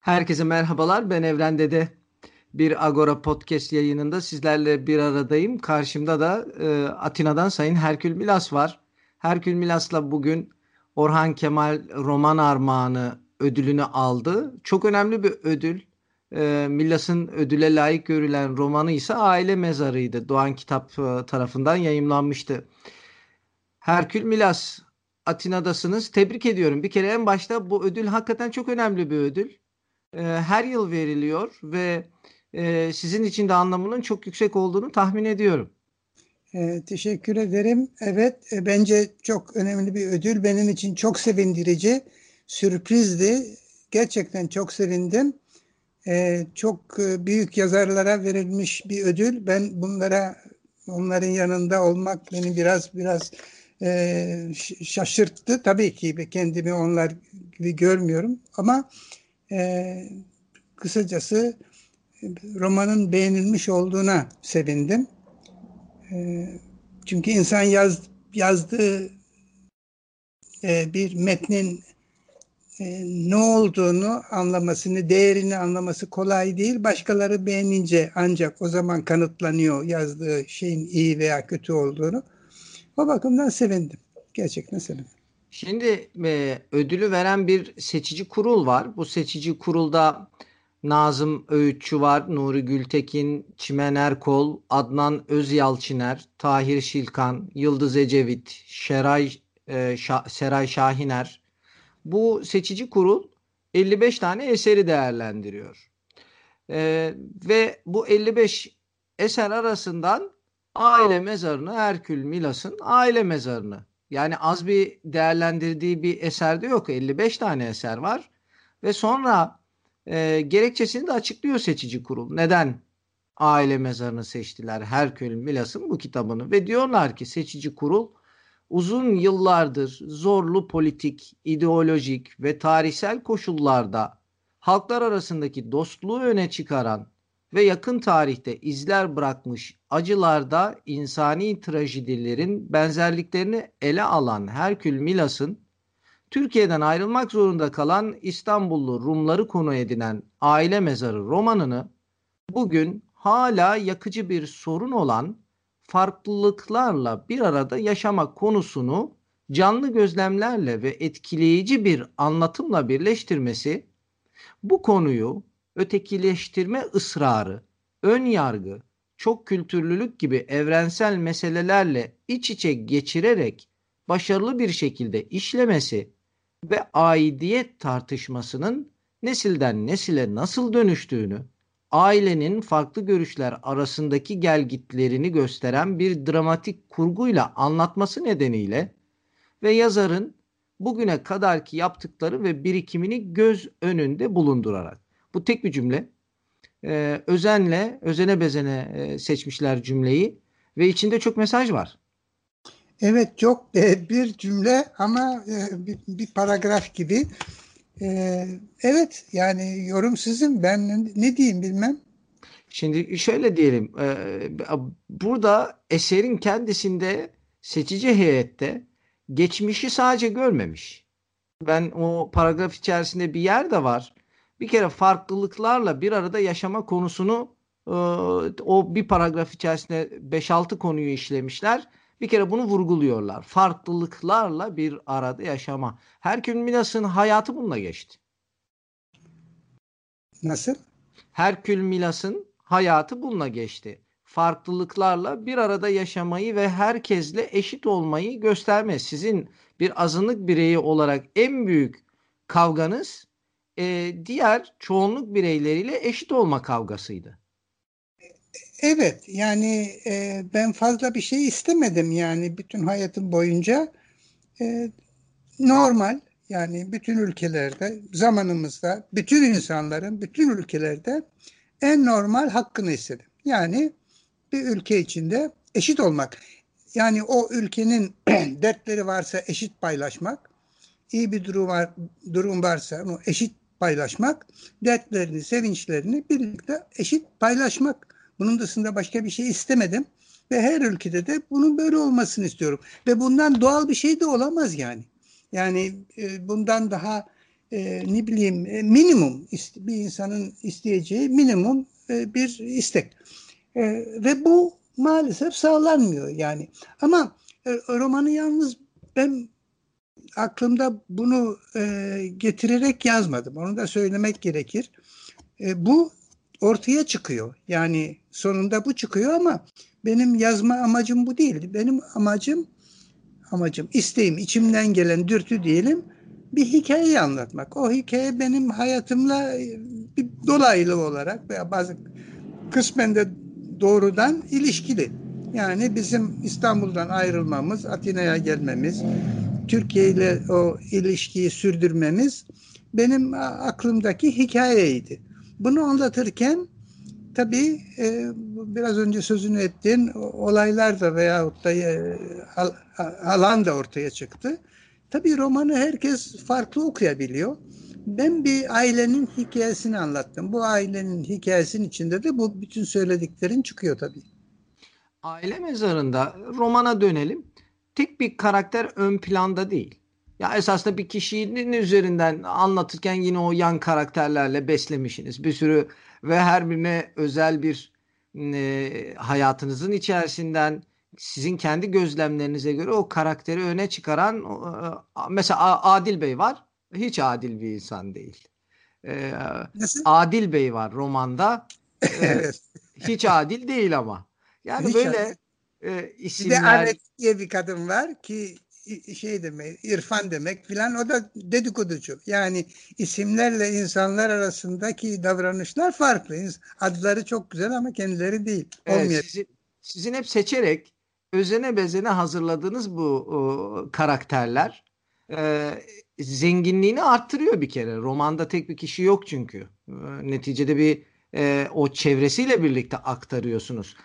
Herkese merhabalar. Ben Evren Dede. Bir Agora Podcast yayınında sizlerle bir aradayım. Karşımda da e, Atina'dan Sayın Herkül Milas var. Herkül Milas'la bugün Orhan Kemal Roman Armağanı ödülünü aldı. Çok önemli bir ödül. E, Milas'ın ödüle layık görülen romanı ise Aile Mezarı'ydı. Doğan Kitap e, tarafından yayımlanmıştı. Herkül Milas, Atina'dasınız. Tebrik ediyorum. Bir kere en başta bu ödül hakikaten çok önemli bir ödül e, her yıl veriliyor ve e, sizin için de anlamının çok yüksek olduğunu tahmin ediyorum. E, teşekkür ederim. Evet, e, bence çok önemli bir ödül. Benim için çok sevindirici, sürprizdi. Gerçekten çok sevindim. E, çok büyük yazarlara verilmiş bir ödül. Ben bunlara, onların yanında olmak beni biraz biraz e, şaşırttı. Tabii ki kendimi onlar gibi görmüyorum ama e, kısacası romanın beğenilmiş olduğuna sevindim. E, çünkü insan yaz, yazdığı e, bir metnin e, ne olduğunu anlamasını, değerini anlaması kolay değil. Başkaları beğenince ancak o zaman kanıtlanıyor yazdığı şeyin iyi veya kötü olduğunu. O bakımdan sevindim. Gerçekten sevindim. Şimdi e, ödülü veren bir seçici kurul var. Bu seçici kurulda Nazım Öğütçü var, Nuri Gültekin, Çimen Erkol, Adnan Özyalçiner, Tahir Şilkan, Yıldız Ecevit, Şeray, e, Şah, Seray Şahiner. Bu seçici kurul 55 tane eseri değerlendiriyor. E, ve bu 55 eser arasından aile mezarını, Herkül Milas'ın aile mezarını yani az bir değerlendirdiği bir eserde yok. 55 tane eser var. Ve sonra e, gerekçesini de açıklıyor seçici kurul. Neden aile mezarını seçtiler Herkül Milas'ın bu kitabını ve diyorlar ki seçici kurul uzun yıllardır zorlu politik, ideolojik ve tarihsel koşullarda halklar arasındaki dostluğu öne çıkaran ve yakın tarihte izler bırakmış acılarda insani trajedilerin benzerliklerini ele alan Herkül Milas'ın Türkiye'den ayrılmak zorunda kalan İstanbullu Rumları konu edinen Aile Mezarı romanını bugün hala yakıcı bir sorun olan farklılıklarla bir arada yaşamak konusunu canlı gözlemlerle ve etkileyici bir anlatımla birleştirmesi bu konuyu ötekileştirme ısrarı, ön yargı, çok kültürlülük gibi evrensel meselelerle iç içe geçirerek başarılı bir şekilde işlemesi ve aidiyet tartışmasının nesilden nesile nasıl dönüştüğünü, ailenin farklı görüşler arasındaki gelgitlerini gösteren bir dramatik kurguyla anlatması nedeniyle ve yazarın bugüne kadarki yaptıkları ve birikimini göz önünde bulundurarak bu tek bir cümle. Ee, özenle, özene bezene e, seçmişler cümleyi ve içinde çok mesaj var. Evet çok e, bir cümle ama e, bir, bir paragraf gibi. E, evet yani yorum sizin ben ne diyeyim bilmem. Şimdi şöyle diyelim e, burada eserin kendisinde seçici heyette geçmişi sadece görmemiş. Ben o paragraf içerisinde bir yer de var bir kere farklılıklarla bir arada yaşama konusunu e, o bir paragraf içerisinde 5-6 konuyu işlemişler. Bir kere bunu vurguluyorlar. Farklılıklarla bir arada yaşama. Herkül Milas'ın hayatı bununla geçti. Nasıl? Herkül Milas'ın hayatı bununla geçti. Farklılıklarla bir arada yaşamayı ve herkesle eşit olmayı gösterme. Sizin bir azınlık bireyi olarak en büyük kavganız e, diğer çoğunluk bireyleriyle eşit olma kavgasıydı. Evet yani e, ben fazla bir şey istemedim yani bütün hayatım boyunca e, normal yani bütün ülkelerde zamanımızda bütün insanların bütün ülkelerde en normal hakkını istedim. Yani bir ülke içinde eşit olmak. Yani o ülkenin dertleri varsa eşit paylaşmak, iyi bir durum var durum varsa eşit paylaşmak, dertlerini, sevinçlerini birlikte eşit paylaşmak. Bunun dışında başka bir şey istemedim ve her ülkede de bunun böyle olmasını istiyorum. Ve bundan doğal bir şey de olamaz yani. Yani e, bundan daha e, ne bileyim e, minimum bir insanın isteyeceği minimum e, bir istek. Ve bu maalesef sağlanmıyor yani. Ama e, romanı yalnız ben aklımda bunu e, getirerek yazmadım. Onu da söylemek gerekir. E, bu ortaya çıkıyor. Yani sonunda bu çıkıyor ama benim yazma amacım bu değil. Benim amacım amacım, isteğim, içimden gelen dürtü diyelim bir hikayeyi anlatmak. O hikaye benim hayatımla e, bir dolaylı olarak veya bazı kısmen de doğrudan ilişkili. Yani bizim İstanbul'dan ayrılmamız, Atina'ya gelmemiz, Türkiye ile o ilişkiyi sürdürmemiz benim aklımdaki hikayeydi. Bunu anlatırken tabii e, biraz önce sözünü ettiğin olaylar da veyahut da e, alan da ortaya çıktı. Tabii romanı herkes farklı okuyabiliyor. Ben bir ailenin hikayesini anlattım. Bu ailenin hikayesinin içinde de bu bütün söylediklerin çıkıyor tabii. Aile mezarında romana dönelim. Tek bir karakter ön planda değil. Ya esasında bir kişinin üzerinden anlatırken yine o yan karakterlerle beslemişsiniz. Bir sürü ve her birine özel bir e, hayatınızın içerisinden sizin kendi gözlemlerinize göre o karakteri öne çıkaran e, mesela Adil Bey var. Hiç adil bir insan değil. E, Nasıl? Adil Bey var romanda. E, hiç adil değil ama. Yani hiç böyle e, isimler. Bir de Anet diye bir kadın var ki şey demek, irfan demek filan o da dedikoducu. Yani isimlerle insanlar arasındaki davranışlar farklı. Adları çok güzel ama kendileri değil. Evet, sizin, sizin hep seçerek özene bezene hazırladığınız bu o, karakterler e, zenginliğini arttırıyor bir kere. Romanda tek bir kişi yok çünkü. E, neticede bir e, o çevresiyle birlikte aktarıyorsunuz.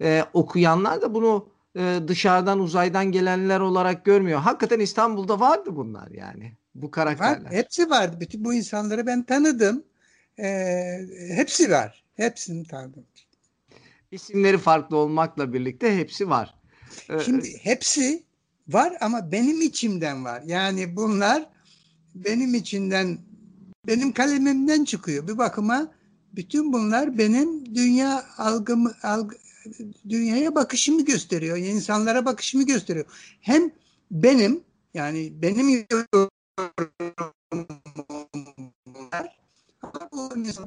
E, okuyanlar da bunu e, dışarıdan uzaydan gelenler olarak görmüyor. Hakikaten İstanbul'da vardı bunlar yani. Bu karakterler. Var, hepsi vardı. Bütün bu insanları ben tanıdım. E, hepsi var. Hepsini tanıdım. İsimleri farklı olmakla birlikte hepsi var. Ee, Şimdi hepsi var ama benim içimden var. Yani bunlar benim içinden benim kalemimden çıkıyor. Bir bakıma bütün bunlar benim dünya algımı algı, dünyaya bakışımı gösteriyor. İnsanlara bakışımı gösteriyor. Hem benim yani benim bu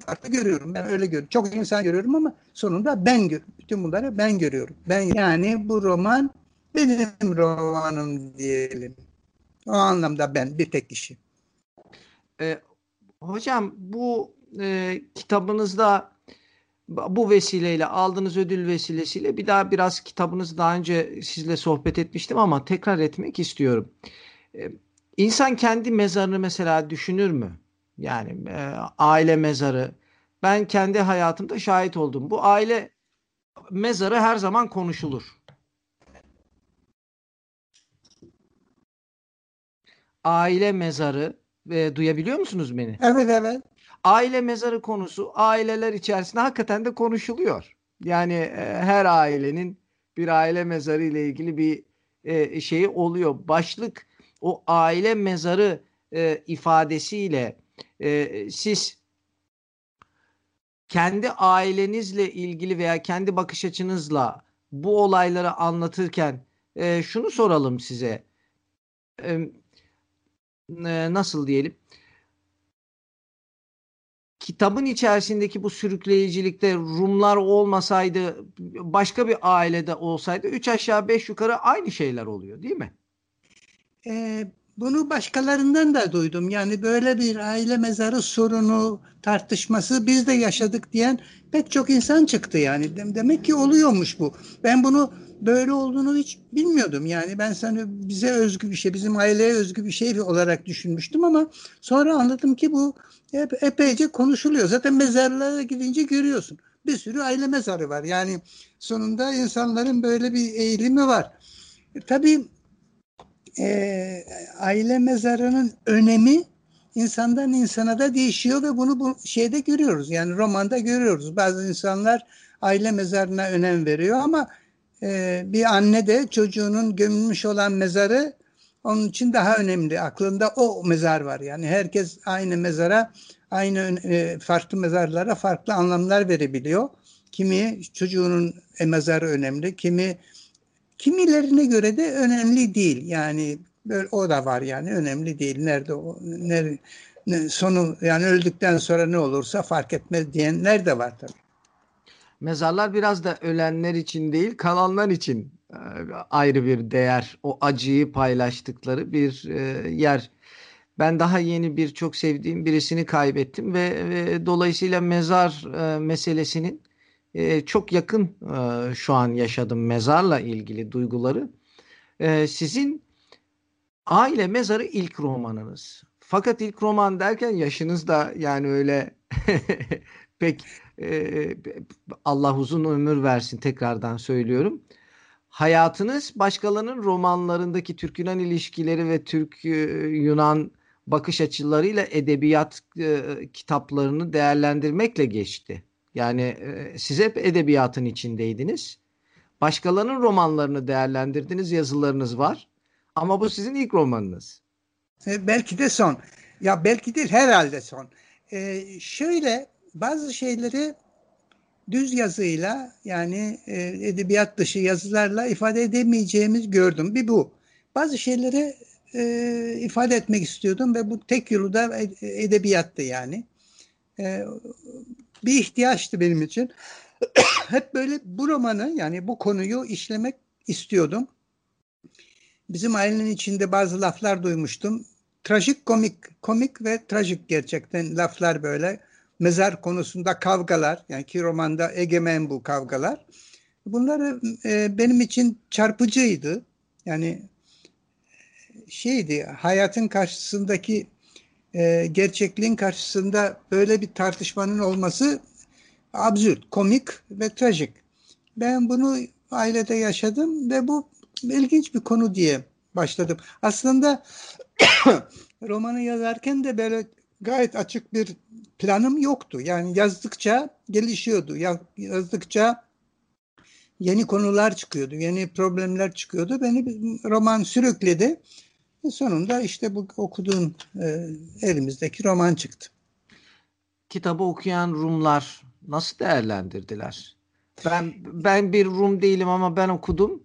farklı görüyorum. Ben öyle görüyorum. Çok insan görüyorum ama sonunda ben bütün bunları ben görüyorum. Ben yani bu roman benim romanım diyelim. O anlamda ben bir tek kişi. Ee, hocam bu e, kitabınızda bu vesileyle aldığınız ödül vesilesiyle bir daha biraz kitabınızı daha önce sizle sohbet etmiştim ama tekrar etmek istiyorum. Ee, insan kendi mezarını mesela düşünür mü? Yani e, aile mezarı. Ben kendi hayatımda şahit oldum. Bu aile mezarı her zaman konuşulur. Aile mezarı e, duyabiliyor musunuz beni? Evet evet. Aile mezarı konusu aileler içerisinde hakikaten de konuşuluyor. Yani e, her ailenin bir aile mezarı ile ilgili bir e, şeyi oluyor. Başlık o aile mezarı e, ifadesiyle e, siz kendi ailenizle ilgili veya kendi bakış açınızla bu olayları anlatırken e, şunu soralım size. E, e, nasıl diyelim? Kitabın içerisindeki bu sürükleyicilikte Rumlar olmasaydı başka bir ailede olsaydı üç aşağı beş yukarı aynı şeyler oluyor değil mi? Ee, bunu başkalarından da duydum. Yani böyle bir aile mezarı sorunu, tartışması biz de yaşadık diyen pek çok insan çıktı yani. Demek ki oluyormuş bu. Ben bunu böyle olduğunu hiç bilmiyordum. Yani ben sana bize özgü bir şey, bizim aileye özgü bir şey olarak düşünmüştüm ama sonra anladım ki bu hep epeyce konuşuluyor. Zaten mezarlara gidince görüyorsun. Bir sürü aile mezarı var. Yani sonunda insanların böyle bir eğilimi var. E, tabii e, aile mezarının önemi insandan insana da değişiyor ve bunu bu şeyde görüyoruz. Yani romanda görüyoruz. Bazı insanlar aile mezarına önem veriyor ama e, bir anne de çocuğunun gömülmüş olan mezarı onun için daha önemli. Aklında o mezar var. Yani herkes aynı mezara, aynı e, farklı mezarlara farklı anlamlar verebiliyor. Kimi çocuğunun e, mezarı önemli, kimi kimilerine göre de önemli değil. Yani böyle o da var yani önemli değil. Nerede o nerede, sonu yani öldükten sonra ne olursa fark etmez diyenler de var tabii. Mezarlar biraz da ölenler için değil, kalanlar için e, ayrı bir değer. O acıyı paylaştıkları bir e, yer. Ben daha yeni bir çok sevdiğim birisini kaybettim ve, ve dolayısıyla mezar e, meselesinin çok yakın şu an yaşadığım mezarla ilgili duyguları. Sizin Aile Mezarı ilk romanınız. Fakat ilk roman derken yaşınız da yani öyle pek Allah uzun ömür versin tekrardan söylüyorum. Hayatınız başkalarının romanlarındaki Türk-Yunan ilişkileri ve Türk-Yunan bakış açılarıyla edebiyat kitaplarını değerlendirmekle geçti. Yani siz hep edebiyatın içindeydiniz. Başkalarının romanlarını değerlendirdiniz, yazılarınız var. Ama bu sizin ilk romanınız. E, belki de son. Ya belki değil herhalde son. E, şöyle bazı şeyleri düz yazıyla yani e, edebiyat dışı yazılarla ifade edemeyeceğimiz gördüm. Bir bu. Bazı şeyleri e, ifade etmek istiyordum ve bu tek yolu da edebiyattı yani. E, bir ihtiyaçtı benim için. Hep böyle bu romanı yani bu konuyu işlemek istiyordum. Bizim ailenin içinde bazı laflar duymuştum. Trajik komik, komik ve trajik gerçekten laflar böyle. Mezar konusunda kavgalar, yani ki romanda egemen bu kavgalar. Bunlar e, benim için çarpıcıydı. Yani şeydi, hayatın karşısındaki e, gerçekliğin karşısında böyle bir tartışmanın olması absürt, komik ve trajik. Ben bunu ailede yaşadım ve bu ilginç bir konu diye başladım. Aslında romanı yazarken de böyle gayet açık bir planım yoktu. Yani yazdıkça gelişiyordu. Yazdıkça yeni konular çıkıyordu, yeni problemler çıkıyordu. Beni roman sürükledi. Sonunda işte bu okuduğun e, elimizdeki roman çıktı. Kitabı okuyan Rumlar nasıl değerlendirdiler? Ben ben bir Rum değilim ama ben okudum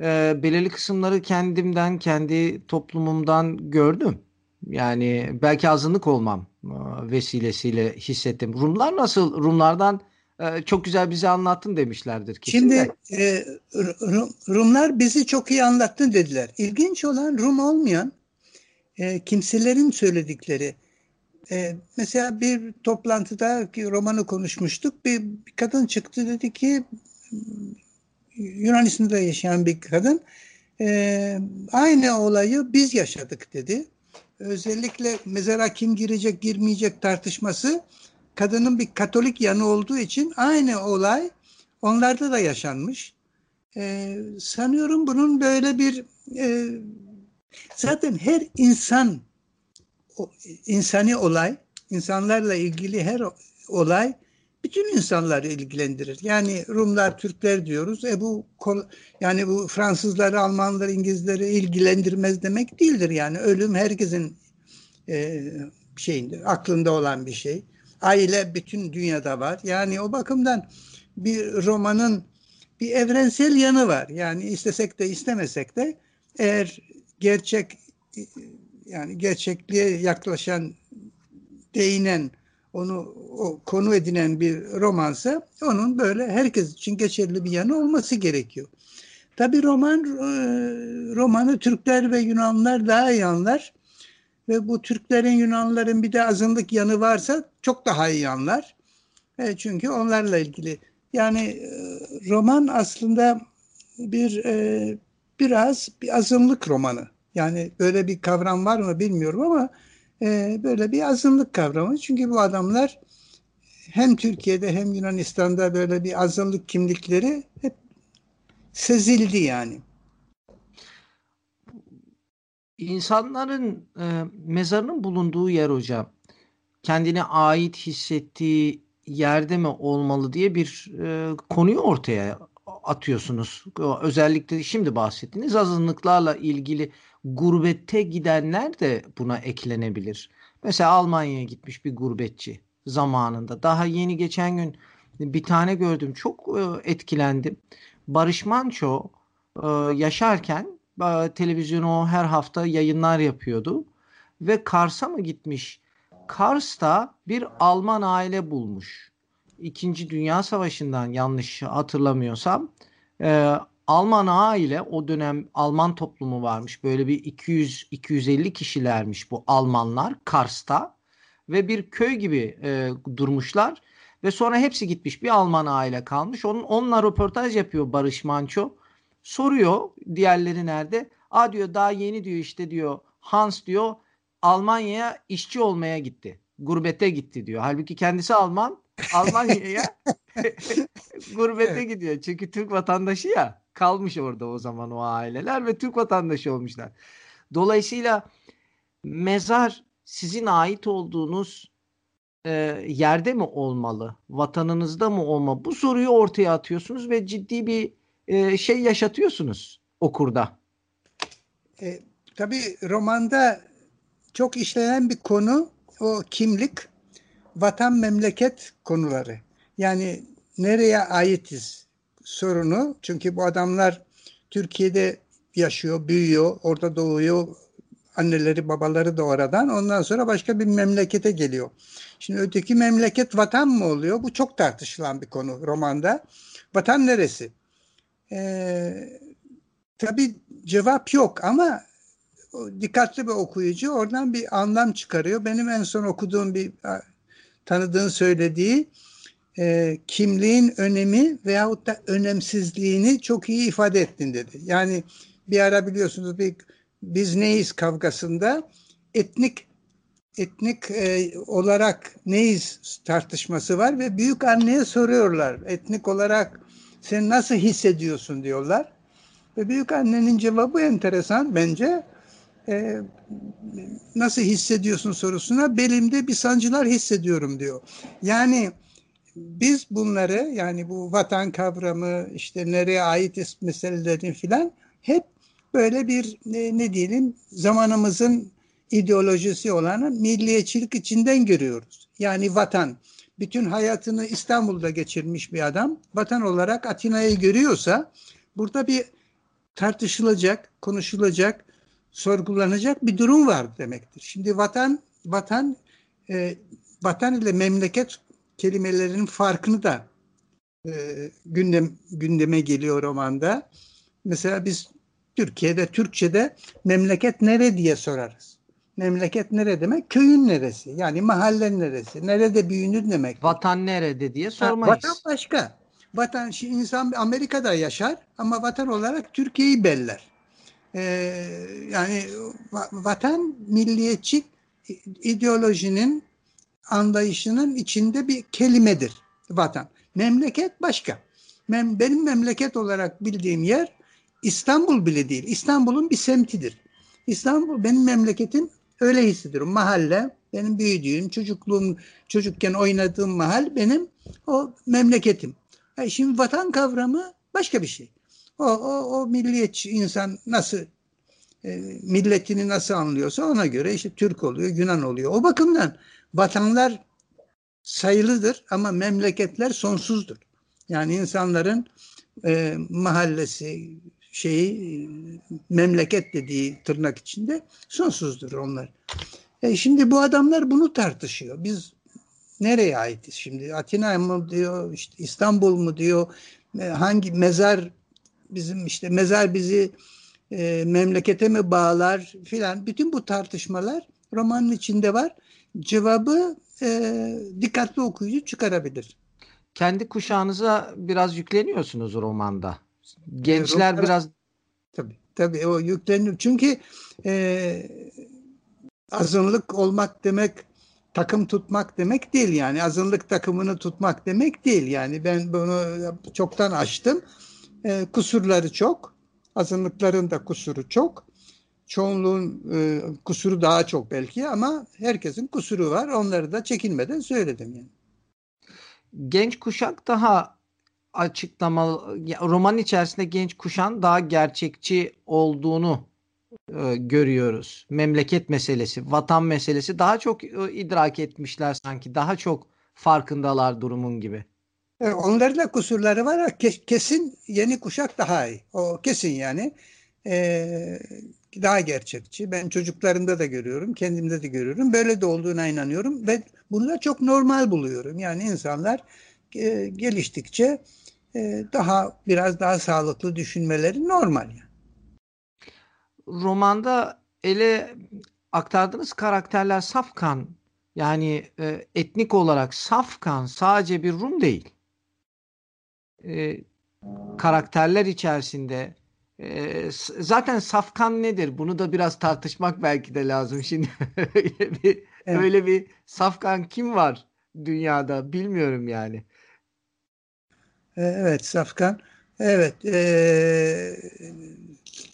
e, belirli kısımları kendimden, kendi toplumumdan gördüm. Yani belki azınlık olmam e, vesilesiyle hissettim. Rumlar nasıl? Rumlardan e, çok güzel bize anlattın demişlerdir. Kesin Şimdi e, Rumlar bizi çok iyi anlattın dediler. İlginç olan Rum olmayan e, kimselerin söyledikleri. E, mesela bir toplantıda romanı konuşmuştuk. Bir, bir kadın çıktı dedi ki Yunanistan'da yaşayan bir kadın e, aynı olayı biz yaşadık dedi. Özellikle mezara kim girecek girmeyecek tartışması kadının bir katolik yanı olduğu için aynı olay onlarda da yaşanmış. E, sanıyorum bunun böyle bir e, zaten her insan o, insani olay, insanlarla ilgili her olay bütün insanları ilgilendirir. Yani Rumlar, Türkler diyoruz. E bu yani bu Fransızları, Almanları, İngilizleri ilgilendirmez demek değildir. Yani ölüm herkesin e, şeyinde, aklında olan bir şey. Aile bütün dünyada var. Yani o bakımdan bir romanın bir evrensel yanı var. Yani istesek de istemesek de eğer gerçek yani gerçekliğe yaklaşan değinen onu o konu edinen bir romansa onun böyle herkes için geçerli bir yanı olması gerekiyor. Tabi roman e, romanı Türkler ve Yunanlar daha iyi anlar ve bu Türklerin Yunanların bir de azınlık yanı varsa çok daha iyi anlar. E, çünkü onlarla ilgili yani e, roman aslında bir e, biraz bir azınlık romanı. Yani böyle bir kavram var mı bilmiyorum ama e, böyle bir azınlık kavramı. Çünkü bu adamlar hem Türkiye'de hem Yunanistan'da böyle bir azınlık kimlikleri hep sezildi yani. İnsanların e, mezarının bulunduğu yer hocam kendine ait hissettiği yerde mi olmalı diye bir e, konuyu ortaya atıyorsunuz. Özellikle şimdi bahsettiğiniz azınlıklarla ilgili gurbette gidenler de buna eklenebilir. Mesela Almanya'ya gitmiş bir gurbetçi zamanında. Daha yeni geçen gün bir tane gördüm. Çok e, etkilendim. Barış Manço e, yaşarken e, televizyonu her hafta yayınlar yapıyordu. Ve Kars'a mı gitmiş? Kars'ta bir Alman aile bulmuş. İkinci Dünya Savaşı'ndan yanlış hatırlamıyorsam e, Alman aile o dönem Alman toplumu varmış. Böyle bir 200-250 kişilermiş bu Almanlar Kars'ta ve bir köy gibi e, durmuşlar ve sonra hepsi gitmiş bir Alman aile kalmış. Onun onunla röportaj yapıyor Barış Manço. Soruyor diğerleri nerede? Aa diyor daha yeni diyor işte diyor Hans diyor Almanya'ya işçi olmaya gitti. Gurbete gitti diyor. Halbuki kendisi Alman. Almanya'ya gurbete evet. gidiyor. Çünkü Türk vatandaşı ya kalmış orada o zaman o aileler ve Türk vatandaşı olmuşlar. Dolayısıyla mezar sizin ait olduğunuz e, yerde mi olmalı? Vatanınızda mı olmalı? Bu soruyu ortaya atıyorsunuz ve ciddi bir e, şey yaşatıyorsunuz okurda. E, tabii romanda çok işlenen bir konu o kimlik, vatan memleket konuları. Yani nereye aitiz sorunu. Çünkü bu adamlar Türkiye'de yaşıyor, büyüyor, orada doğuyor. Anneleri, babaları da oradan. Ondan sonra başka bir memlekete geliyor. Şimdi öteki memleket vatan mı oluyor? Bu çok tartışılan bir konu romanda. Vatan neresi? Ee, tabii cevap yok ama dikkatli bir okuyucu oradan bir anlam çıkarıyor. Benim en son okuduğum bir tanıdığın söylediği e, kimliğin önemi veyahut da önemsizliğini çok iyi ifade ettin dedi. Yani bir ara biliyorsunuz bir biz neyiz kavgasında etnik etnik e, olarak neyiz tartışması var ve büyük anneye soruyorlar. Etnik olarak sen nasıl hissediyorsun diyorlar. Ve büyük annenin cevabı enteresan bence e, nasıl hissediyorsun sorusuna belimde bir sancılar hissediyorum diyor. Yani biz bunları yani bu vatan kavramı işte nereye ait meselelerin filan hep böyle bir ne, ne diyelim zamanımızın ideolojisi olan milliyetçilik içinden görüyoruz. Yani vatan bütün hayatını İstanbul'da geçirmiş bir adam vatan olarak Atina'yı görüyorsa burada bir tartışılacak, konuşulacak, sorgulanacak bir durum var demektir. Şimdi vatan vatan e, vatan ile memleket kelimelerinin farkını da e, gündem gündeme geliyor romanda. Mesela biz Türkiye'de Türkçe'de memleket nere diye sorarız. Memleket nere demek? Köyün neresi? Yani mahallen neresi? Nerede büyünür demek? Vatan nerede diye sormayız. Ha, vatan başka. Vatan insan Amerika'da yaşar ama vatan olarak Türkiye'yi beller. Ee, yani vatan milliyetçi ideolojinin anlayışının içinde bir kelimedir vatan. Memleket başka. Benim memleket olarak bildiğim yer İstanbul bile değil. İstanbul'un bir semtidir. İstanbul benim memleketim öyle hissediyorum. Mahalle benim büyüdüğüm, çocukluğum, çocukken oynadığım mahal benim o memleketim. Yani şimdi vatan kavramı başka bir şey. O, o, o milliyetçi insan nasıl e, milletini nasıl anlıyorsa ona göre işte Türk oluyor, Yunan oluyor. O bakımdan vatanlar sayılıdır ama memleketler sonsuzdur. Yani insanların e, mahallesi, şeyi memleket dediği tırnak içinde sonsuzdur onlar. E şimdi bu adamlar bunu tartışıyor. Biz nereye aitiz şimdi? Atina mı diyor, işte İstanbul mu diyor, e, hangi mezar bizim işte mezar bizi e, memlekete mi bağlar filan. Bütün bu tartışmalar romanın içinde var. Cevabı e, dikkatli okuyucu çıkarabilir. Kendi kuşağınıza biraz yükleniyorsunuz romanda. Gençler e, biraz tabii tabii o yükleniyor. Çünkü e, azınlık olmak demek takım tutmak demek değil yani azınlık takımını tutmak demek değil yani ben bunu çoktan açtım e, kusurları çok azınlıkların da kusuru çok çoğunluğun e, kusuru daha çok belki ama herkesin kusuru var. Onları da çekinmeden söyledim yani. Genç kuşak daha açıklama roman içerisinde genç kuşan daha gerçekçi olduğunu e, görüyoruz. Memleket meselesi, vatan meselesi daha çok e, idrak etmişler sanki. Daha çok farkındalar durumun gibi. E, onların da kusurları var. Kesin yeni kuşak daha iyi. O kesin yani. Ee, daha gerçekçi. Ben çocuklarımda da görüyorum, kendimde de görüyorum. Böyle de olduğuna inanıyorum ve bunu da çok normal buluyorum. Yani insanlar e, geliştikçe e, daha biraz daha sağlıklı düşünmeleri normal. Yani. Romanda ele aktardığınız karakterler safkan yani e, etnik olarak safkan sadece bir Rum değil. E, karakterler içerisinde e, zaten safkan nedir? Bunu da biraz tartışmak belki de lazım. Şimdi öyle bir, evet. öyle bir safkan kim var dünyada bilmiyorum yani. E, evet safkan. Evet. Ee,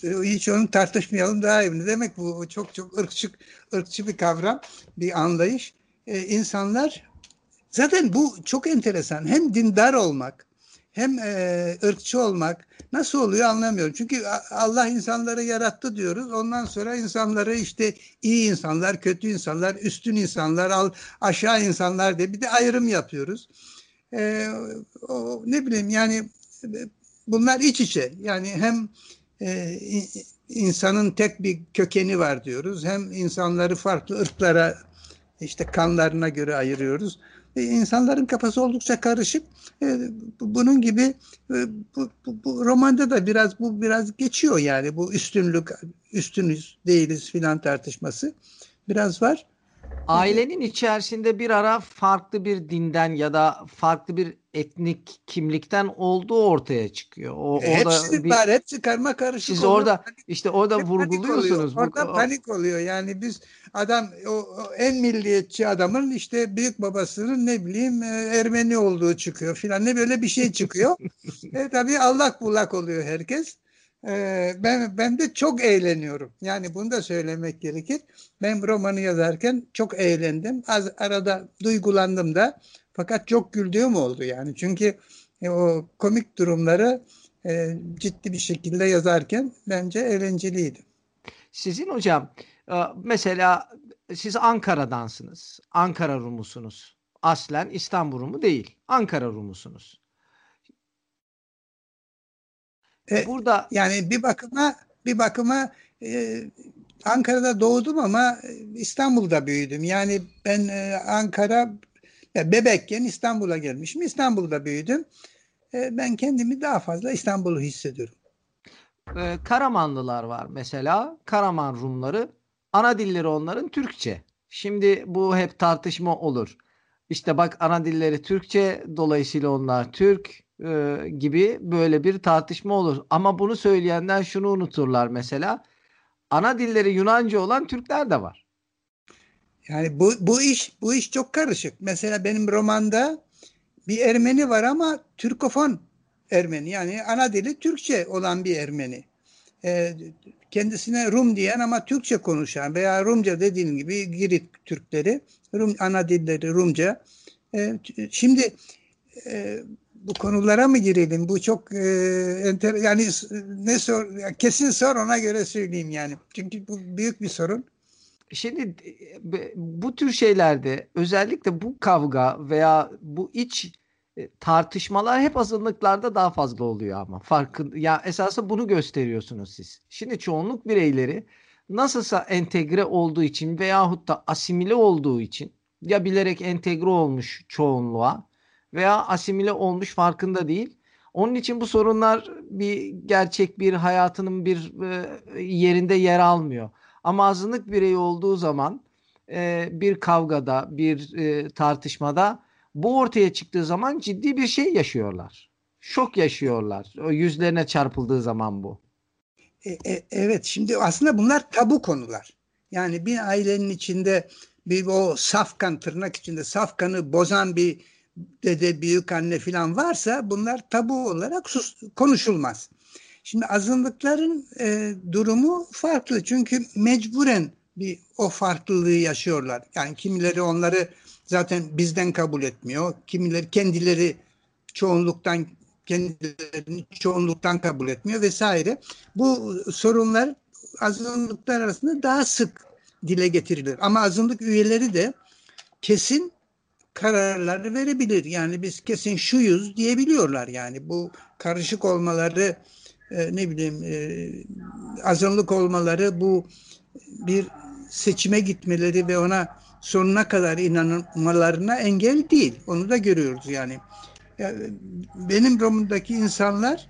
hiç onu tartışmayalım daha iyi. Demek bu çok çok ırkçı, ırkçı bir kavram, bir anlayış. Ee, insanlar zaten bu çok enteresan. Hem dindar olmak hem e, ırkçı olmak nasıl oluyor anlamıyorum. Çünkü Allah insanları yarattı diyoruz. Ondan sonra insanları işte iyi insanlar, kötü insanlar, üstün insanlar, al, aşağı insanlar diye bir de ayrım yapıyoruz. E, o, ne bileyim yani bunlar iç içe. Yani hem e, insanın tek bir kökeni var diyoruz. Hem insanları farklı ırklara işte kanlarına göre ayırıyoruz. E, insanların kafası oldukça karışık. E, bunun gibi e, bu, bu, bu romanda da biraz bu biraz geçiyor yani bu üstünlük üstünüz değiliz filan tartışması biraz var. Ailenin içerisinde bir ara farklı bir dinden ya da farklı bir etnik kimlikten olduğu ortaya çıkıyor. O, e, hepsi bir, var, hepsi karma karışık. Siz oluyor. orada işte orada Hep vurguluyorsunuz. Panik orada bu, panik oluyor. Yani biz adam o, o en milliyetçi adamın işte büyük babasının ne bileyim e, Ermeni olduğu çıkıyor filan ne böyle bir şey çıkıyor. e, tabii allak bullak oluyor herkes. Ee, ben ben de çok eğleniyorum. Yani bunu da söylemek gerekir. Ben romanı yazarken çok eğlendim. Az arada duygulandım da. Fakat çok güldüğüm oldu yani. Çünkü e, o komik durumları e, ciddi bir şekilde yazarken bence eğlenceliydi. Sizin hocam e, mesela siz Ankara'dansınız. Ankara Rumusunuz. Aslen İstanbul Rumu değil. Ankara Rumusunuz. E, Burada yani bir bakıma bir bakıma e, Ankara'da doğdum ama İstanbul'da büyüdüm. Yani ben e, Ankara ya bebekken İstanbul'a gelmişim. İstanbul'da büyüdüm. E, ben kendimi daha fazla İstanbul'u hissediyorum. E, Karamanlılar var mesela. Karaman Rumları. Ana dilleri onların Türkçe. Şimdi bu hep tartışma olur. İşte bak ana dilleri Türkçe dolayısıyla onlar Türk e, gibi böyle bir tartışma olur. Ama bunu söyleyenler şunu unuturlar mesela. Ana dilleri Yunanca olan Türkler de var. Yani bu, bu iş bu iş çok karışık. Mesela benim romanda bir Ermeni var ama Türkofon Ermeni yani ana dili Türkçe olan bir Ermeni. Ee, kendisine Rum diyen ama Türkçe konuşan veya Rumca dediğin gibi Girit Türkleri Rum ana dilleri Rumca. Ee, şimdi e, bu konulara mı girelim? Bu çok e, enter yani ne sor kesin sor ona göre söyleyeyim yani. Çünkü bu büyük bir sorun. Şimdi e, bu tür şeylerde özellikle bu kavga veya bu iç e, tartışmalar hep azınlıklarda daha fazla oluyor ama farkın ya esasında bunu gösteriyorsunuz siz. Şimdi çoğunluk bireyleri nasılsa entegre olduğu için veyahut da asimile olduğu için ya bilerek entegre olmuş çoğunluğa veya asimile olmuş farkında değil. Onun için bu sorunlar bir gerçek bir hayatının bir e, yerinde yer almıyor. Ama azınlık birey olduğu zaman e, bir kavgada, bir e, tartışmada bu ortaya çıktığı zaman ciddi bir şey yaşıyorlar. Şok yaşıyorlar. O yüzlerine çarpıldığı zaman bu. E, e, evet şimdi aslında bunlar tabu konular. Yani bir ailenin içinde bir o safkan tırnak içinde safkanı bozan bir dede, büyük anne falan varsa bunlar tabu olarak sus, konuşulmaz. Şimdi azınlıkların e, durumu farklı çünkü mecburen bir o farklılığı yaşıyorlar. Yani kimileri onları zaten bizden kabul etmiyor. Kimileri kendileri çoğunluktan kendilerini çoğunluktan kabul etmiyor vesaire. Bu sorunlar azınlıklar arasında daha sık dile getirilir. Ama azınlık üyeleri de kesin kararları verebilir. Yani biz kesin şuyuz diyebiliyorlar. Yani bu karışık olmaları e, ne bileyim e, azınlık olmaları bu bir seçime gitmeleri ve ona sonuna kadar inanmalarına engel değil. Onu da görüyoruz yani. yani benim romundaki insanlar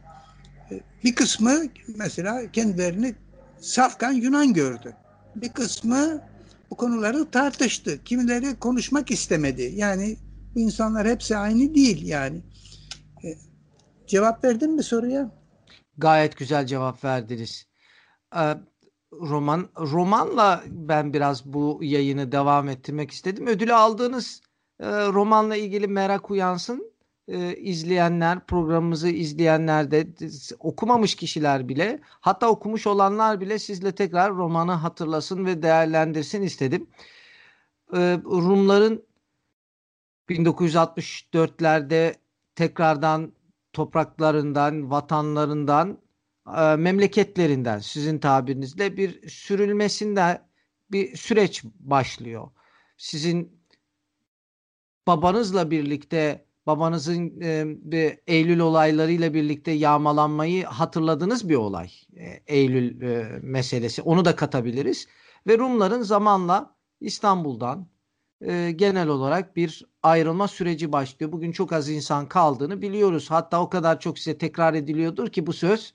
e, bir kısmı mesela kendilerini safkan Yunan gördü. Bir kısmı bu konuları tartıştı. Kimileri konuşmak istemedi. Yani bu insanlar hepsi aynı değil yani. E, cevap verdin mi soruya? Gayet güzel cevap verdiniz. Ee, roman romanla ben biraz bu yayını devam ettirmek istedim. Ödülü aldığınız e, romanla ilgili merak uyansın. E, izleyenler, programımızı izleyenler de okumamış kişiler bile, hatta okumuş olanlar bile sizle tekrar romanı hatırlasın ve değerlendirsin istedim. E, Rumların 1964'lerde tekrardan topraklarından, vatanlarından, e, memleketlerinden sizin tabirinizle bir sürülmesinde bir süreç başlıyor. Sizin babanızla birlikte babanızın e, bir Eylül olaylarıyla birlikte yağmalanmayı hatırladığınız bir olay. E, Eylül e, meselesi. Onu da katabiliriz. Ve Rumların zamanla İstanbul'dan e, genel olarak bir ayrılma süreci başlıyor. Bugün çok az insan kaldığını biliyoruz. Hatta o kadar çok size tekrar ediliyordur ki bu söz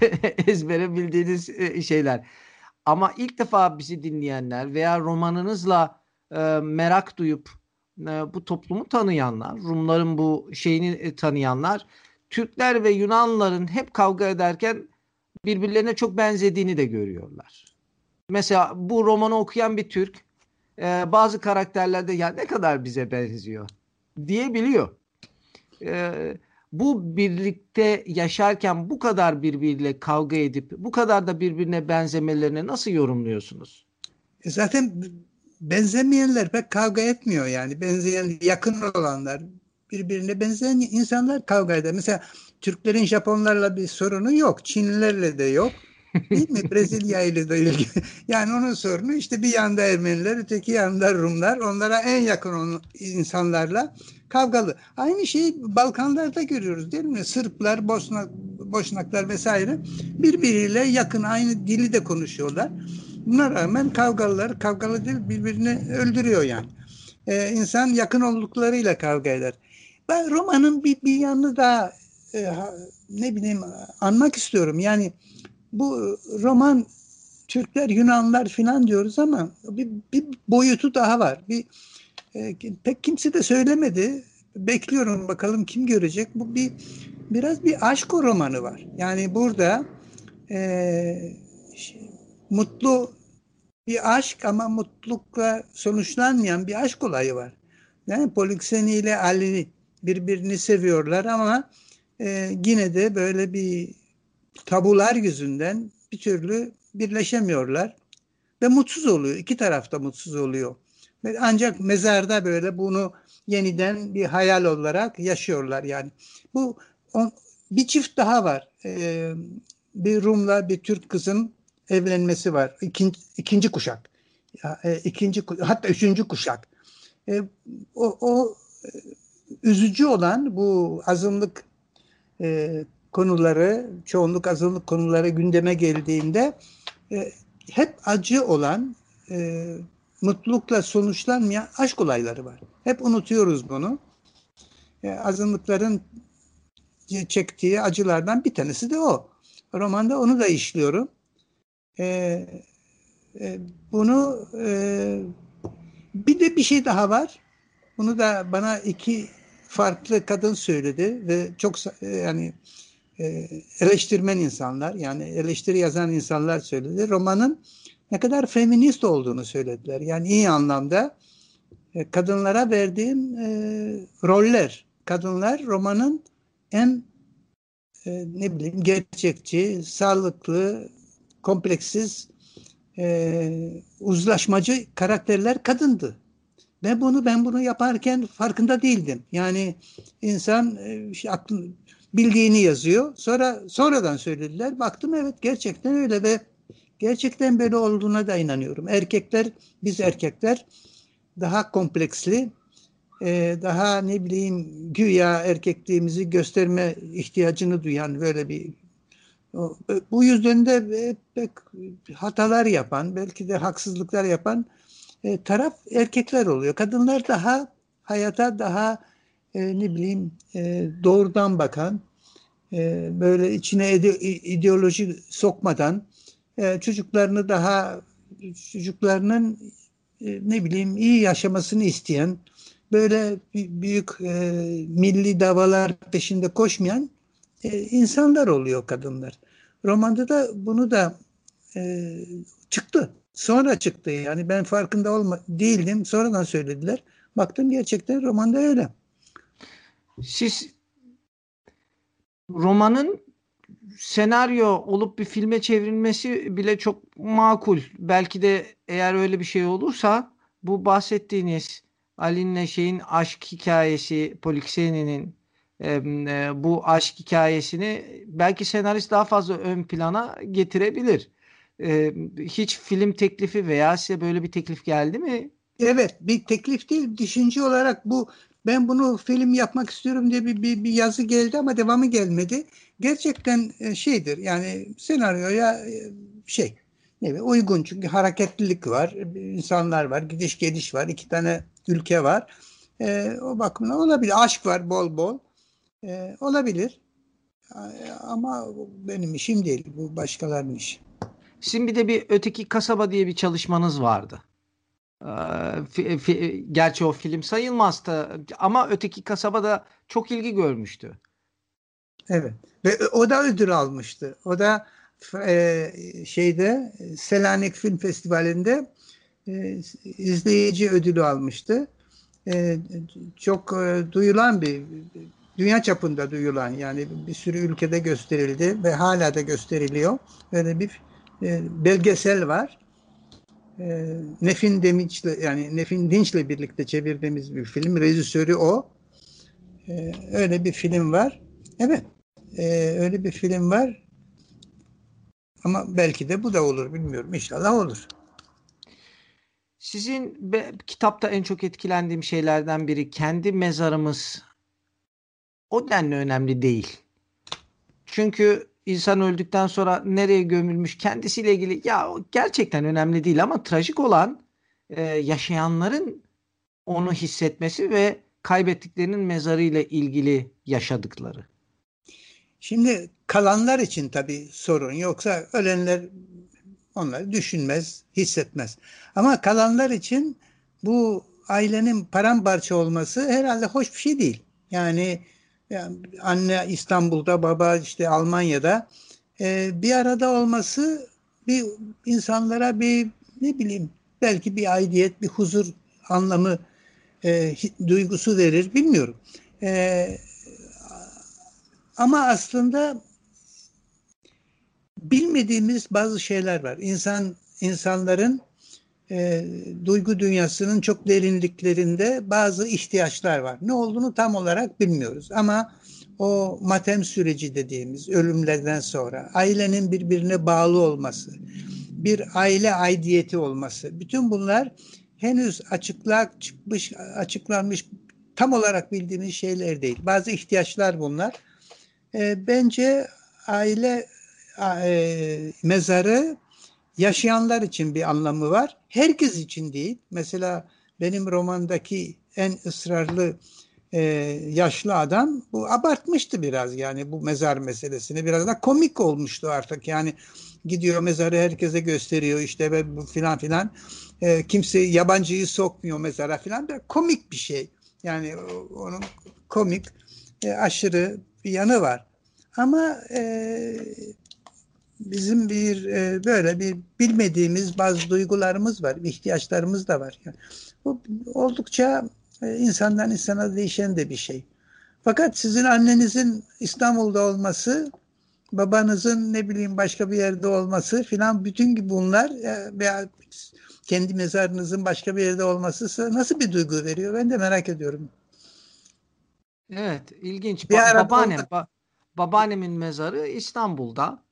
ezbere bildiğiniz e, şeyler. Ama ilk defa bizi dinleyenler veya romanınızla e, merak duyup e, bu toplumu tanıyanlar, Rumların bu şeyini e, tanıyanlar, Türkler ve Yunanların hep kavga ederken birbirlerine çok benzediğini de görüyorlar. Mesela bu romanı okuyan bir Türk e, bazı karakterlerde ya ne kadar bize benziyor diyebiliyor. E, bu birlikte yaşarken bu kadar birbiriyle kavga edip bu kadar da birbirine benzemelerine nasıl yorumluyorsunuz? E zaten benzemeyenler pek kavga etmiyor yani. Benzeyen yakın olanlar birbirine benzeyen insanlar kavga eder. Mesela Türklerin Japonlarla bir sorunu yok. Çinlilerle de yok. Değil mi? Brezilya ile de ilgili. Yani onun sorunu işte bir yanda Ermeniler, öteki yanda Rumlar. Onlara en yakın insanlarla kavgalı. Aynı şeyi Balkanlarda görüyoruz değil mi? Sırplar, Bosnak, Boşnaklar vesaire birbiriyle yakın aynı dili de konuşuyorlar. Buna rağmen kavgalılar, kavgalı değil birbirini öldürüyor yani. Ee, insan yakın olduklarıyla kavga eder. Ben romanın bir, bir yanını daha e, ne bileyim anmak istiyorum. Yani bu roman Türkler, Yunanlar filan diyoruz ama bir, bir boyutu daha var. Bir e, pek kimse de söylemedi. Bekliyorum bakalım kim görecek. Bu bir biraz bir aşk romanı var. Yani burada e, mutlu bir aşk ama mutlulukla sonuçlanmayan bir aşk olayı var. Yani Polikseni ile Ali birbirini seviyorlar ama e, yine de böyle bir tabular yüzünden bir türlü birleşemiyorlar ve mutsuz oluyor. İki tarafta mutsuz oluyor. Ancak mezarda böyle bunu yeniden bir hayal olarak yaşıyorlar yani. Bu on, bir çift daha var. Ee, bir Rum'la bir Türk kızın evlenmesi var. İkinci, ikinci kuşak. Ya, e, ikinci hatta üçüncü kuşak. E, o, o e, üzücü olan bu azınlık e, konuları, çoğunluk azınlık konuları gündeme geldiğinde e, hep acı olan, e, mutlulukla sonuçlanmayan aşk olayları var. Hep unutuyoruz bunu. E, azınlıkların çektiği acılardan bir tanesi de o. Romanda onu da işliyorum. E, e, bunu e, bir de bir şey daha var. Bunu da bana iki farklı kadın söyledi ve çok e, yani e, eleştirmen insanlar yani eleştiri yazan insanlar söyledi. Romanın ne kadar feminist olduğunu söylediler. Yani iyi anlamda e, kadınlara verdiğim roller. Kadınlar romanın en ne bileyim gerçekçi, sağlıklı, kompleksiz, e, uzlaşmacı karakterler kadındı. Ben bunu ben bunu yaparken farkında değildim. Yani insan e, aklı, bildiğini yazıyor. Sonra sonradan söylediler. Baktım evet gerçekten öyle ve gerçekten böyle olduğuna da inanıyorum. Erkekler, biz erkekler daha kompleksli, e, daha ne bileyim güya erkekliğimizi gösterme ihtiyacını duyan böyle bir bu yüzden de pek hatalar yapan, belki de haksızlıklar yapan e, taraf erkekler oluyor. Kadınlar daha hayata daha e, ne bileyim e, doğrudan bakan, e, böyle içine ideoloji sokmadan e, çocuklarını daha çocuklarının e, ne bileyim iyi yaşamasını isteyen, böyle büyük e, milli davalar peşinde koşmayan e, insanlar oluyor kadınlar. Romanda da bunu da e, çıktı. Sonra çıktı yani ben farkında olma değildim. Sonradan söylediler. Baktım gerçekten romanda öyle. Siz romanın senaryo olup bir filme çevrilmesi bile çok makul. Belki de eğer öyle bir şey olursa bu bahsettiğiniz Ali'nin şeyin aşk hikayesi Polixeni'nin e, bu aşk hikayesini belki senarist daha fazla ön plana getirebilir. E, hiç film teklifi veya size böyle bir teklif geldi mi? Evet bir teklif değil düşünce olarak bu ben bunu film yapmak istiyorum diye bir, bir, bir yazı geldi ama devamı gelmedi. Gerçekten e, şeydir yani senaryoya e, şey ne uygun çünkü hareketlilik var, insanlar var, gidiş geliş var, iki tane ülke var. E, o bakımdan olabilir. Aşk var bol bol. E, olabilir. Ama benim işim değil. Bu başkalarının işi. Sizin bir de bir öteki kasaba diye bir çalışmanız vardı. Ee, fi, gerçi o film sayılmaz da ama öteki kasaba da çok ilgi görmüştü. Evet. Ve o da ödül almıştı. O da e, şeyde Selanik Film Festivali'nde e, izleyici ödülü almıştı. E, çok e, duyulan bir dünya çapında duyulan yani bir sürü ülkede gösterildi ve hala da gösteriliyor. Böyle bir e, belgesel var. E, Nefin Deminç'le yani Nefin Dinç'le birlikte çevirdiğimiz bir film. Rejisörü o. E, öyle bir film var. Evet. E, öyle bir film var. Ama belki de bu da olur bilmiyorum. İnşallah olur. Sizin be, kitapta en çok etkilendiğim şeylerden biri kendi mezarımız o denli önemli değil. Çünkü insan öldükten sonra nereye gömülmüş kendisiyle ilgili ya gerçekten önemli değil ama trajik olan e, yaşayanların onu hissetmesi ve kaybettiklerinin mezarıyla ilgili yaşadıkları. Şimdi kalanlar için tabii sorun yoksa ölenler onları düşünmez, hissetmez. Ama kalanlar için bu ailenin paramparça olması herhalde hoş bir şey değil. Yani yani anne İstanbul'da, baba işte Almanya'da e, bir arada olması bir insanlara bir ne bileyim belki bir aidiyet, bir huzur anlamı e, duygusu verir bilmiyorum. E, ama aslında bilmediğimiz bazı şeyler var. İnsan insanların e, duygu dünyasının çok derinliklerinde bazı ihtiyaçlar var. Ne olduğunu tam olarak bilmiyoruz ama o matem süreci dediğimiz ölümlerden sonra ailenin birbirine bağlı olması, bir aile aidiyeti olması, bütün bunlar henüz açıklığa çıkmış, açıklanmış tam olarak bildiğimiz şeyler değil. Bazı ihtiyaçlar bunlar. E, bence aile e, mezarı yaşayanlar için bir anlamı var. Herkes için değil. Mesela benim romandaki en ısrarlı e, yaşlı adam bu abartmıştı biraz yani bu mezar meselesini. Biraz da komik olmuştu artık. Yani gidiyor mezarı herkese gösteriyor. İşte ve bu filan filan. E, kimse yabancıyı sokmuyor mezara filan. Bir komik bir şey. Yani onun komik e, aşırı bir yanı var. Ama e, bizim bir e, böyle bir bilmediğimiz bazı duygularımız var, ihtiyaçlarımız da var. Yani bu oldukça e, insandan insana değişen de bir şey. Fakat sizin annenizin İstanbul'da olması, babanızın ne bileyim başka bir yerde olması filan bütün bunlar e, veya kendi mezarınızın başka bir yerde olması nasıl bir duygu veriyor? Ben de merak ediyorum. Evet, ilginç. Ba- babaannem, ba- Babaannemin mezarı İstanbul'da.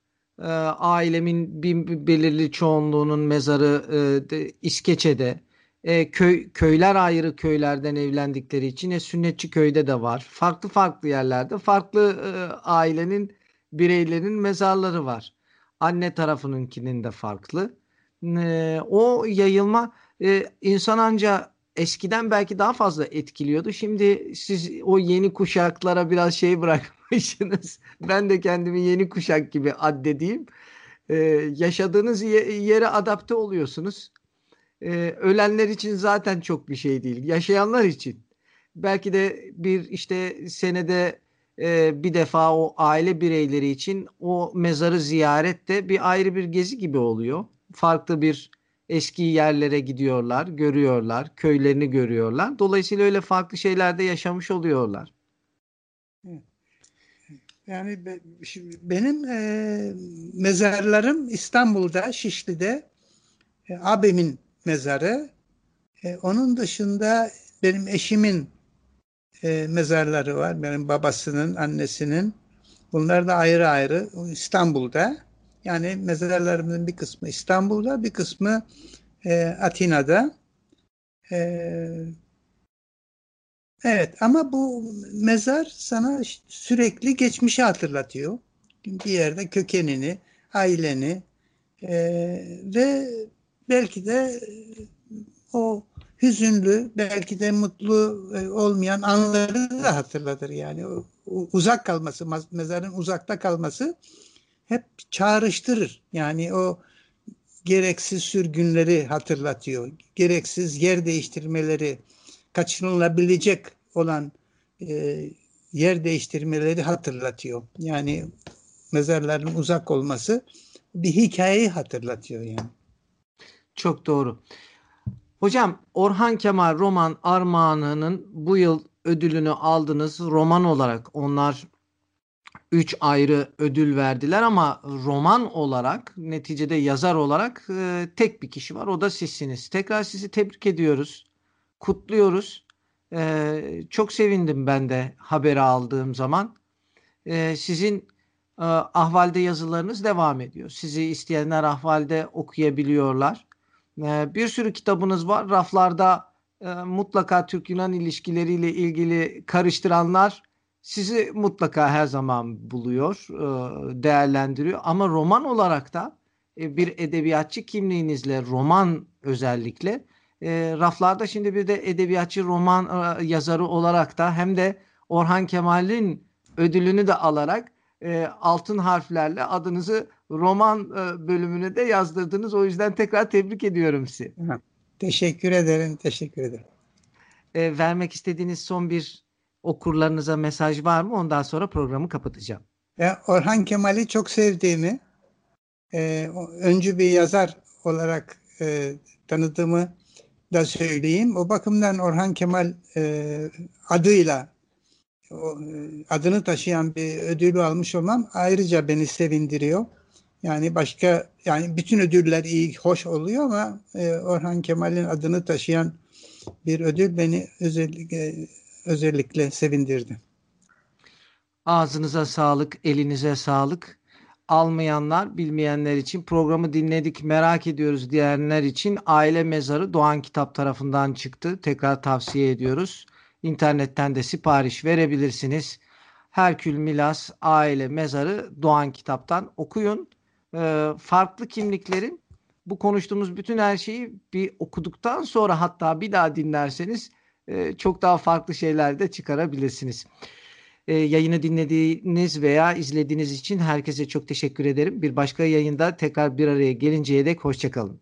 E, ailemin bir belirli çoğunluğunun mezarı e, de, İskeçe'de. E, köy köyler ayrı köylerden evlendikleri için e, sünnetçi köyde de var. Farklı farklı yerlerde farklı e, ailenin bireylerin mezarları var. Anne tarafınınkinin de farklı. E, o yayılma e, insan anca eskiden belki daha fazla etkiliyordu. Şimdi siz o yeni kuşaklara biraz şey bırakmışsınız. Ben de kendimi yeni kuşak gibi addedeyim. Ee, yaşadığınız yere adapte oluyorsunuz. Ee, ölenler için zaten çok bir şey değil. Yaşayanlar için. Belki de bir işte senede e, bir defa o aile bireyleri için o mezarı ziyaret de bir ayrı bir gezi gibi oluyor. Farklı bir eski yerlere gidiyorlar, görüyorlar, köylerini görüyorlar. Dolayısıyla öyle farklı şeylerde yaşamış oluyorlar. Yani benim e, mezarlarım İstanbul'da, Şişli'de e, abimin mezarı. E, onun dışında benim eşimin e, mezarları var. Benim babasının, annesinin. Bunlar da ayrı ayrı İstanbul'da. Yani mezarlarımızın bir kısmı İstanbul'da, bir kısmı e, Atina'da. E, evet ama bu mezar sana sürekli geçmişi hatırlatıyor. Bir yerde kökenini, aileni e, ve belki de o hüzünlü, belki de mutlu e, olmayan anları da hatırlatır. Yani uzak kalması, mezarın uzakta kalması hep çağrıştırır. Yani o gereksiz sürgünleri hatırlatıyor. Gereksiz yer değiştirmeleri, kaçınılabilecek olan e, yer değiştirmeleri hatırlatıyor. Yani mezarların uzak olması bir hikayeyi hatırlatıyor yani. Çok doğru. Hocam Orhan Kemal Roman Armağanı'nın bu yıl ödülünü aldınız roman olarak. Onlar üç ayrı ödül verdiler ama roman olarak neticede yazar olarak e, tek bir kişi var o da sizsiniz. Tekrar sizi tebrik ediyoruz. Kutluyoruz. E, çok sevindim ben de haberi aldığım zaman. E, sizin e, ahvalde yazılarınız devam ediyor. Sizi isteyenler ahvalde okuyabiliyorlar. E, bir sürü kitabınız var. Raflarda e, mutlaka Türk-Yunan ilişkileriyle ilgili karıştıranlar sizi mutlaka her zaman buluyor, e, değerlendiriyor. Ama roman olarak da e, bir edebiyatçı kimliğinizle roman özellikle e, raflarda şimdi bir de edebiyatçı roman yazarı olarak da hem de Orhan Kemal'in ödülünü de alarak altın harflerle adınızı roman bölümüne de yazdırdınız. O yüzden tekrar tebrik ediyorum sizi. Teşekkür ederim, teşekkür ederim. vermek istediğiniz son bir okurlarınıza mesaj var mı? Ondan sonra programı kapatacağım. Ya Orhan Kemal'i çok sevdiğimi, e, öncü bir yazar olarak e, tanıdığımı da söyleyeyim. O bakımdan Orhan Kemal e, adıyla o, e, adını taşıyan bir ödülü almış olmam ayrıca beni sevindiriyor. Yani başka yani bütün ödüller iyi, hoş oluyor ama e, Orhan Kemal'in adını taşıyan bir ödül beni özellikle özellikle sevindirdi. Ağzınıza sağlık, elinize sağlık. Almayanlar, bilmeyenler için programı dinledik, merak ediyoruz diyenler için Aile Mezarı Doğan Kitap tarafından çıktı. Tekrar tavsiye ediyoruz. İnternetten de sipariş verebilirsiniz. Herkül Milas Aile Mezarı Doğan Kitap'tan okuyun. Ee, farklı kimliklerin bu konuştuğumuz bütün her şeyi bir okuduktan sonra hatta bir daha dinlerseniz e, çok daha farklı şeyler de çıkarabilirsiniz. E, yayını dinlediğiniz veya izlediğiniz için herkese çok teşekkür ederim. Bir başka yayında tekrar bir araya gelinceye dek hoşçakalın.